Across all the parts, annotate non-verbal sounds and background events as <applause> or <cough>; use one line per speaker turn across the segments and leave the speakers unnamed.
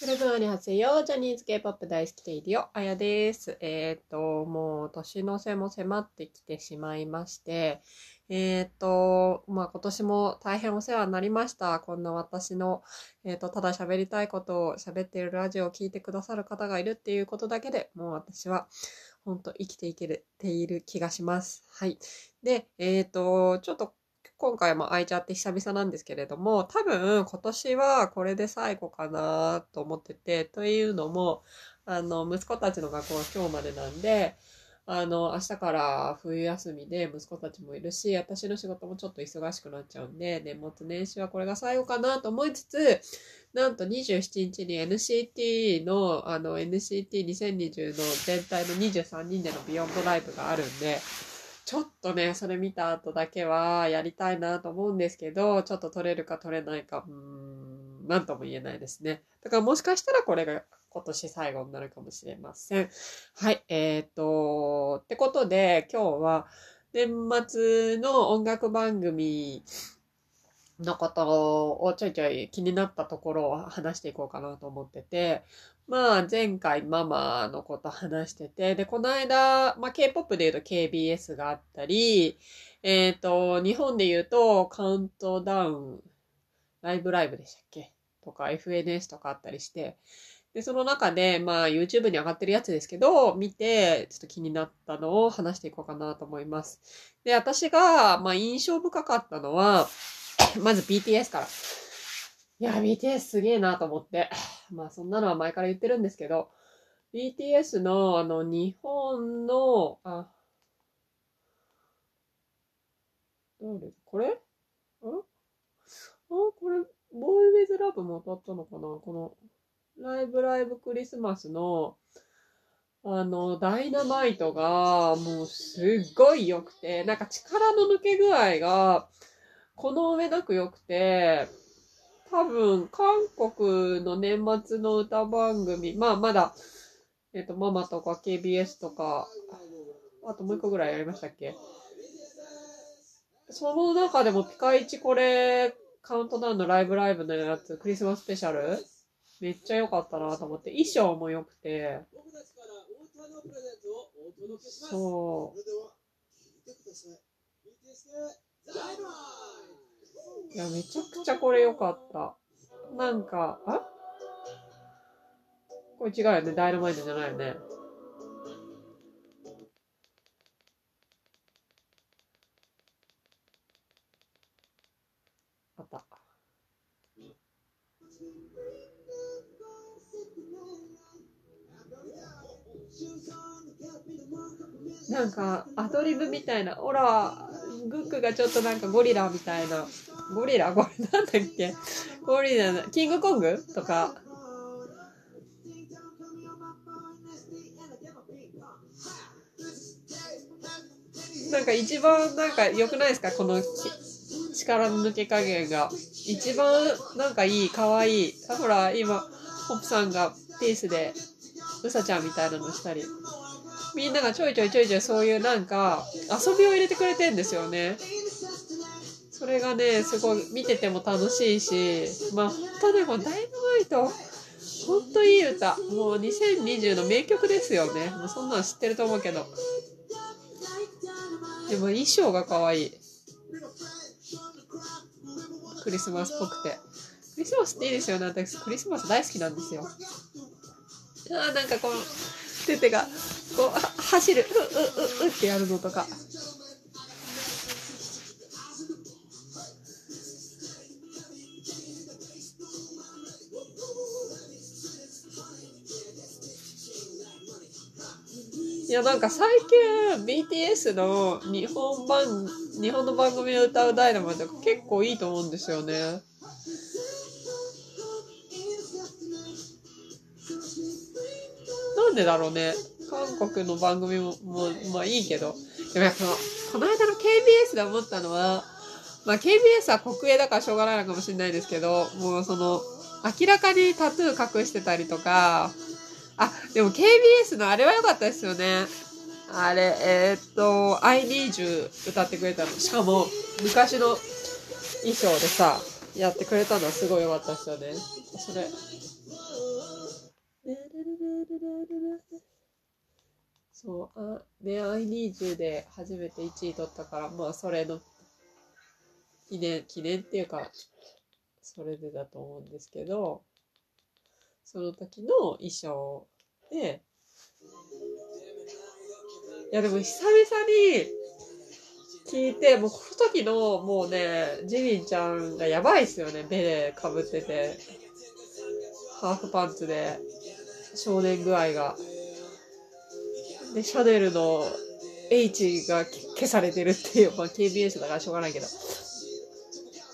皆さん、あにはせよ。ジャニーズ K-POP 大好きレイディオ、あやです。えっ、ー、と、もう、年の瀬も迫ってきてしまいまして、えっ、ー、と、まあ、今年も大変お世話になりました。こんな私の、えっ、ー、と、ただ喋りたいことを喋っているラジオを聴いてくださる方がいるっていうことだけでもう私は、本当生きていけている気がします。はい。で、えっ、と、ちょっと今回も空いちゃって久々なんですけれども、多分今年はこれで最後かなと思ってて、というのも、あの、息子たちの学校は今日までなんで、あの、明日から冬休みで息子たちもいるし、私の仕事もちょっと忙しくなっちゃうんで、年末年始はこれが最後かなと思いつつ、なんと27日に NCT の、あの、NCT2020 の全体の23人でのビヨンドライブがあるんで、ちょっとね、それ見た後だけはやりたいなと思うんですけど、ちょっと撮れるか撮れないか、うーん、なんとも言えないですね。だからもしかしたらこれが今年最後になるかもしれません。はい、えー、っと、ってことで今日は年末の音楽番組のことをちょいちょい気になったところを話していこうかなと思ってて、まあ前回ママのこと話してて、で、この間、まあ K-POP で言うと KBS があったり、えっ、と、日本で言うとカウントダウン、ライブライブでしたっけ？とか FNS とかあったりして、で、その中で、まあ YouTube に上がってるやつですけど、見て、ちょっと気になったのを話していこうかなと思います。で、私が、まあ印象深かったのは、まず BTS から。いや、BTS すげえなと思って。<sighs> まあそんなのは前から言ってるんですけど、BTS のあの日本の、あ、どれこれ？んあ、これ、ボーイウィズラブも歌ったのかな？この、ライブライブクリスマスの、あの、ダイナマイトが、もうすっごい良くて、なんか力の抜け具合が、この上なく良くて、多分、韓国の年末の歌番組、まあまだ、えっ、と、ママとか KBS とか、あともう一個ぐらいやりましたっけ？その中でもピカイチこれ、カウントダウンのライブライブのやつ、クリスマススペシャル？めっちゃ良かったなと思って、衣装も良くて、そう。いや、めちゃくちゃこれ良かった。なんか、あ？これ違うよね。ダイナマイトじゃないよね。あった。なんか、アドリブみたいな、ほら、グックがちょっとなんかゴリラみたいな。ゴリラゴリラなんだっけ？ゴリラな、キングコング？とか。なんか一番なんか良くないですか？この力の抜け加減が。一番なんかいい、可愛いあ、ほら、今、ホップさんがピースで、うさちゃんみたいなのしたり。みんながちょいちょいちょいちょいそういうなんか遊びを入れてくれてんですよね。それがね、すごい見てても楽しいし、まあ本当ね、このダイナマイト、本当いい歌。もう2020の名曲ですよね。もうそんなの知ってると思うけど。でも衣装が可愛い。クリスマスっぽくて。クリスマスっていいですよね。私クリスマス大好きなんですよ。ああ、なんかこの、テテが、こう、走る、う、う、う、うってやるのとか。いや、なんか最近 BTS の日本版、日本の番組を歌うダイナマイトが結構いいと思うんですよね。なんでだろうね。韓国の番組も、も、まあいいけど。でもやっぱ、この間の KBS で思ったのは、まあ KBS は国営だからしょうがないのかもしれないですけど、もうその、明らかにタトゥー隠してたりとか、あ、でも KBS のあれは良かったですよね。あれ、えー、っと、I need you 歌ってくれたの。しかも、昔の衣装でさ、やってくれたのはすごい良かったですよね。それ。そう、あ、ね、I need you で初めて1位取ったから、まあ、それの記念、記念っていうか、それでだと思うんですけど、その時の衣装で、いやでも久々に聞いて、もうこの時のもうね、ジミンちゃんがやばいっすよね。ベレー被ってて、ハーフパンツで少年具合が。で、シャネルの H が消されてるっていう、まあ KBS だからしょうがないけど。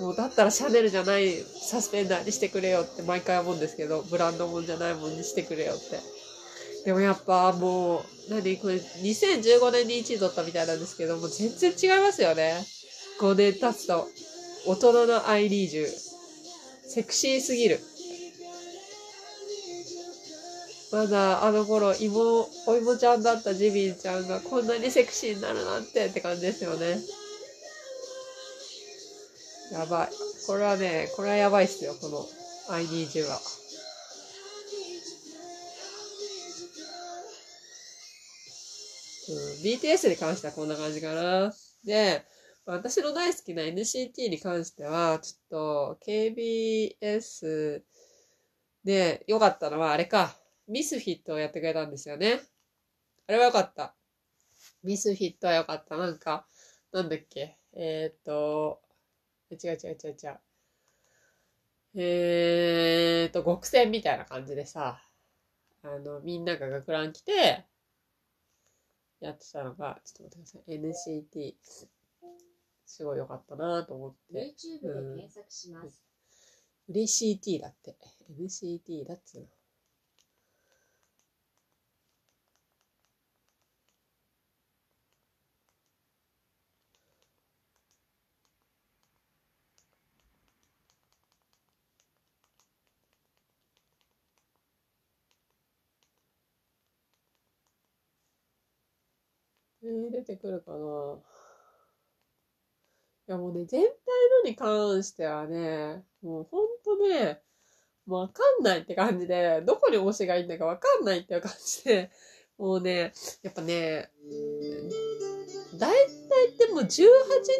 もうだったらシャネルじゃないサスペンダーにしてくれよって毎回思うんですけど、ブランドもんじゃないもんにしてくれよって。でもやっぱもう、何これ2015年に1位取ったみたいなんですけどもう、全然違いますよね。5年経つと。大人のアイリージュ。セクシーすぎる。まだあの頃、妹、お芋ちゃんだったジミンちゃんがこんなにセクシーになるなんてって感じですよね。やばい。これはね、これはやばいっすよ、この I need you は。うん、BTS に関してはこんな感じかな。で、私の大好きな NCT に関しては、ちょっと KBS で良かったのはあれか。ミスフィットをやってくれたんですよね。あれは良かった。ミスフィットは良かった。なんか、なんだっけ。えー、っと、違う違う違う違う。えー、っと、極戦みたいな感じでさ、あの、みんなが学ラン来て、やってたのが、ちょっと待ってください。NCT。すごい良かったなと思って。
YouTube で検索します。
うん、嬉しい T だって。NCT だっつうの。えー、出てくるかな。いやもうね、全体のに関してはね、もうほんとね、わかんないって感じで、どこに推しがいいんだかわかんないっていう感じで、もうね、やっぱね、大体でもう18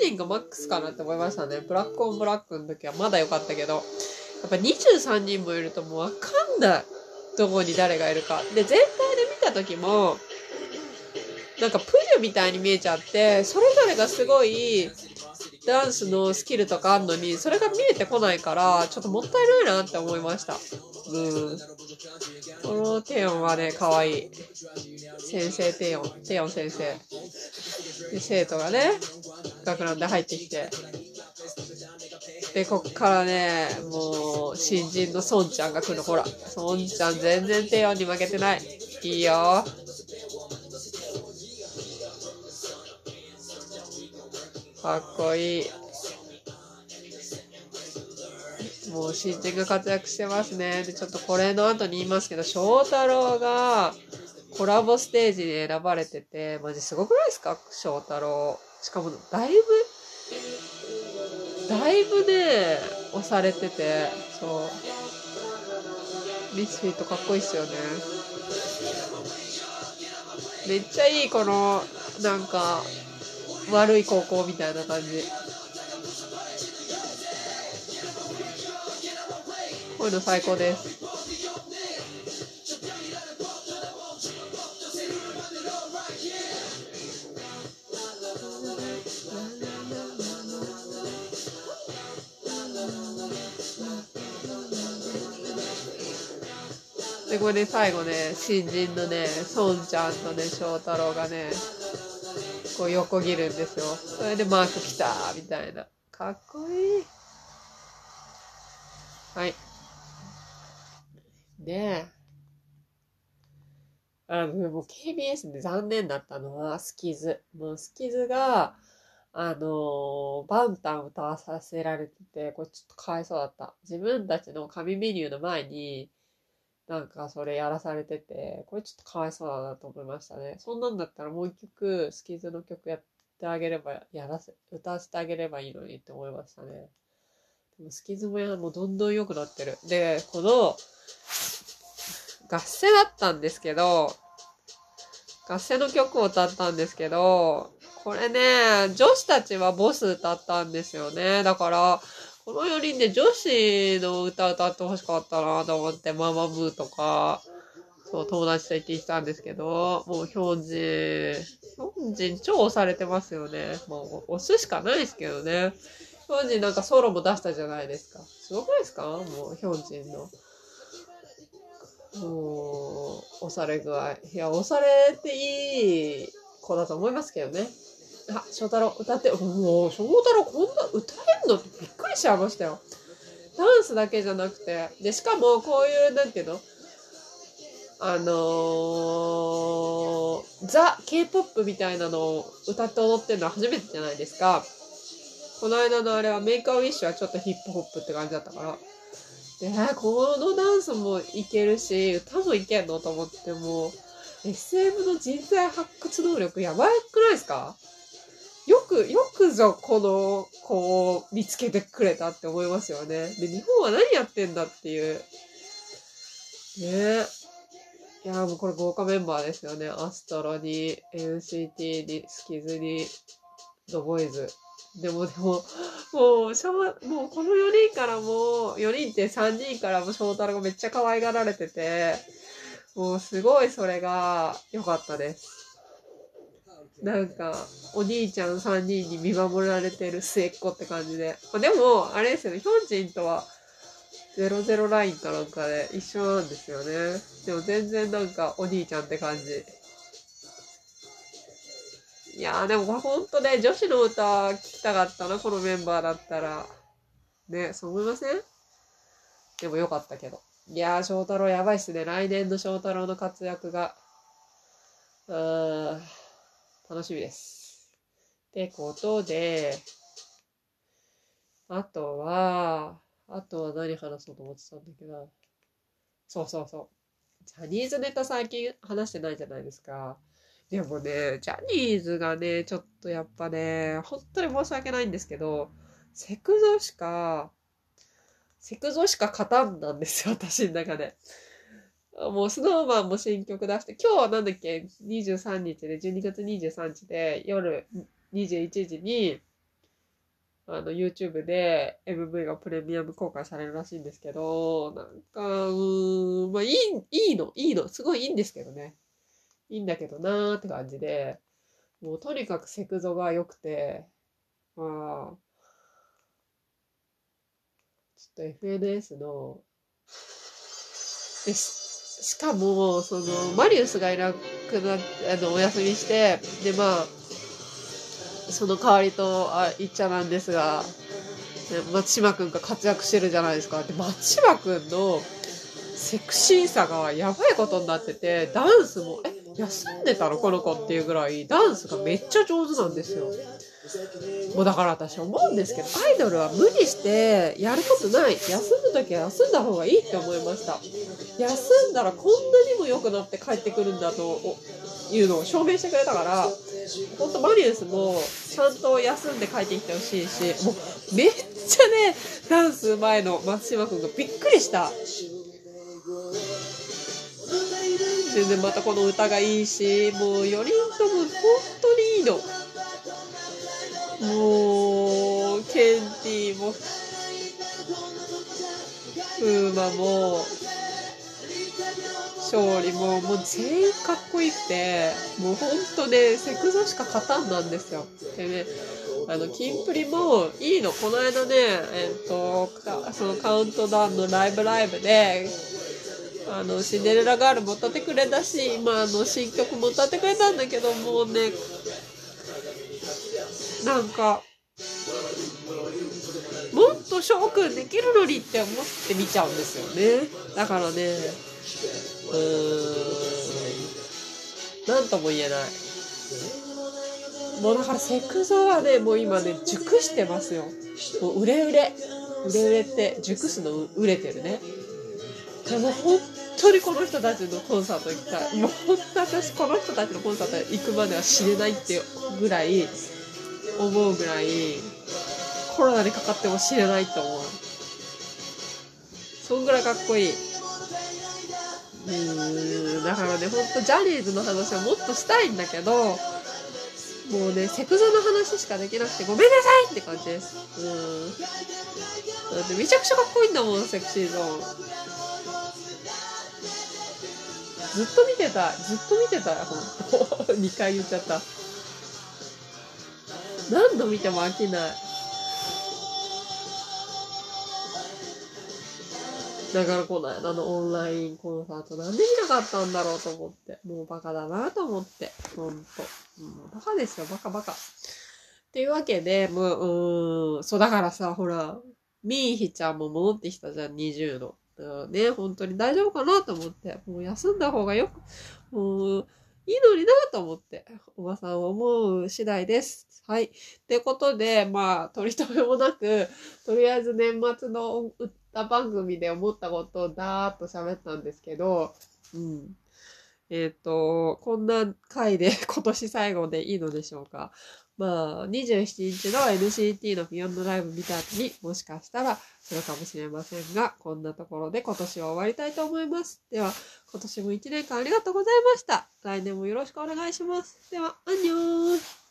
人がマックスかなって思いましたね。ブラックオンブラックの時はまだ良かったけど、やっぱ23人もいるともうわかんない。どこに誰がいるか。で、全体で見た時も、なんかプリュみたいに見えちゃって、それぞれがすごいダンスのスキルとかあんのに、それが見えてこないから、ちょっともったいないなって思いました。うん。このテヨンはね、かわいい。先生テヨン、テヨン先生。で、生徒がね、学ランで入ってきて。で、こっからね、もう、新人のソンちゃんが来る。ほら、ソンちゃん全然テヨンに負けてない。いいよ。かっこいい。もう新人が活躍してますね。で、ちょっとこれの後に言いますけど、翔太郎がコラボステージに選ばれてて、マジすごくないですか？翔太郎。しかも、だいぶ、だいぶね、押されてて、そう。ミスフィットかっこいいっすよね。めっちゃいい、この、なんか、悪い高校みたいな感じ。こういうの最高です。でこれで最後ね新人のね孫ちゃんとね翔太郎がねこう横切るんですよ。それでマーク来たみたいな。かっこいい。はい。で、あの、もう KBS で残念だったのはスキズ。もうスキズが、あのー、バンタン歌わさせられてて、これちょっとかわいそうだった。自分たちの紙メニューの前に、なんかそれやらされてて、これちょっとかわいそうだなと思いましたね。そんなんだったらもう一曲、スキズの曲やってあげれば、やらせ、歌わせてあげればいいのにって思いましたね。でもスキズもや、もうどんどん良くなってる。で、この、合戦あったんですけど、合戦の曲を歌ったんですけど、これね、女子たちはボス歌ったんですよね。だから、この4人で女子の歌歌ってほしかったなと思って、ママムーとか、そう、友達と行ってきたんですけど、もうヒョンジン、ヒョンジン超押されてますよね。もう押すしかないですけどね。ヒョンジンなんかソロも出したじゃないですか。すごくないですか？もうヒョンジンの。もう、押され具合。いや、押されていい子だと思いますけどね。あ、翔太郎歌って、もう、翔太郎こんな歌えんのってびっくりしちゃいましたよ。ダンスだけじゃなくて。で、しかもこういう、なんていうの？あのー、ザ・ K-POP みたいなのを歌って踊ってるのは初めてじゃないですか。この間のあれはメイクアウィッシュはちょっとヒップホップって感じだったから。で、このダンスもいけるし、歌もいけんのと思ってもう、SM の人材発掘能力やばくないですか？よく、よくぞこの子を見つけてくれたって思いますよね。で、日本は何やってんだっていう。ねえ。いや、もうこれ豪華メンバーですよね。アストロに、NCT に、スキズに、ドボイズ。でもでも、もう、しょうもうこの4人からも、4人って3人からも翔太郎がめっちゃ可愛がられてて、もうすごいそれが良かったです。なんか、お兄ちゃん3人に見守られてる末っ子って感じで。まあ、でも、あれですよね、ヒョンジンとは、00ラインかなんかで一緒なんですよね。でも全然なんかお兄ちゃんって感じ。いやーでもこれほんとね、女子の歌聞きたかったな、このメンバーだったら。ね、そう思いません？でもよかったけど。いやー、翔太郎やばいっすね。来年の翔太郎の活躍が。うーん、楽しみです。ってことで、あとは、あとは何話そうと思ってたんだけど。そうそうそう。ジャニーズネタ最近話してないじゃないですか。でもね、ジャニーズがね、ちょっとやっぱね、本当に申し訳ないんですけど、セクゾしか、セクゾしか勝たんなんですよ、私の中で。もう、スノーマンも新曲出して、今日はなんだっけ、23日で、12月23日で、夜21時に、あの、YouTube で MV がプレミアム公開されるらしいんですけど、なんか、うーん、まあいい、いいの、いいの、すごいいいんですけどね。いいんだけどなーって感じで、もうとにかくセクゾが良くて、まあ、ちょっと FNS の、でししかも、その、マリウスがいなくなって、あの、お休みして、で、まあ、その代わりと、あ、言っちゃなんですが、ね松島くんが活躍してるじゃないですか。で、松島くんのセクシーさがやばいことになってて、ダンスも、え、休んでたの？この子っていうぐらい、ダンスがめっちゃ上手なんですよ。もうだから私思うんですけど、アイドルは無理してやることない。休むときは休んだ方がいいって思いました。休んだらこんなにも良くなって帰ってくるんだというのを証明してくれたから、本当マリウスもちゃんと休んで帰ってきてほしいし、もうめっちゃね、ダンス前の松島くんがびっくりした。全然またこの歌がいいし、もう4人とも本当にいいの。もう、ケンティーも、フーマも、勝利も、もう全員かっこよくて、もうほんとね、セクゾしか勝たんなんですよ。でね、あの、キンプリもいいの。この間ね、えっと、そのカウントダウンのライブライブで、あの、シンデレラガールも歌ってくれたし、今あの、新曲も歌ってくれたんだけど、もうね、なんか、もっと翔くんできるのにって思って見ちゃうんですよね。だからね、うーん、なんとも言えない。もうだからセクゾはね、もう今ね、熟してますよ。もう売れ売れ。売れ売れって、熟すの売れてるね。でも本当にこの人たちのコンサート行きたい。もう本当私この人たちのコンサート行くまでは死ねないっていうぐらい、思うぐらい、コロナにかかっても死ねないと思う。そんぐらいかっこいい。うん、だからね、ほんとジャニーズの話をもっとしたいんだけど、もうね、セクゾの話しかできなくてごめんなさいって感じです。うん。だってめちゃくちゃかっこいいんだもん、セクシーゾーン。ずっと見てた。ずっと見てた、ほんと。<laughs> 2回言っちゃった。何度見ても飽きない。だからこの間のオンラインコンサートなんで見なかったんだろうと思って。もうバカだなと思って。ほんと。もうバカですよ、バカバカ。っていうわけで、もう、うん、そうだからさ、ほら、ミーヒちゃんも戻ってきたじゃん、20の。だからね、本当に大丈夫かなと思って。もう休んだ方がよく、もう、いいのになと思って、おばさんを思う次第です。はい。ってことで、まあ、取り留めもなく、とりあえず年末の歌番組で思ったことをだーっと喋ったんですけど、うん。えっ、と、こんな回で <laughs> 今年最後でいいのでしょうか？まあ、27日の NCT のビヨンドライブ見た後にもしかしたらするかもしれませんが、こんなところで今年は終わりたいと思います。では、今年も1年間ありがとうございました。来年もよろしくお願いします。では、アンニョー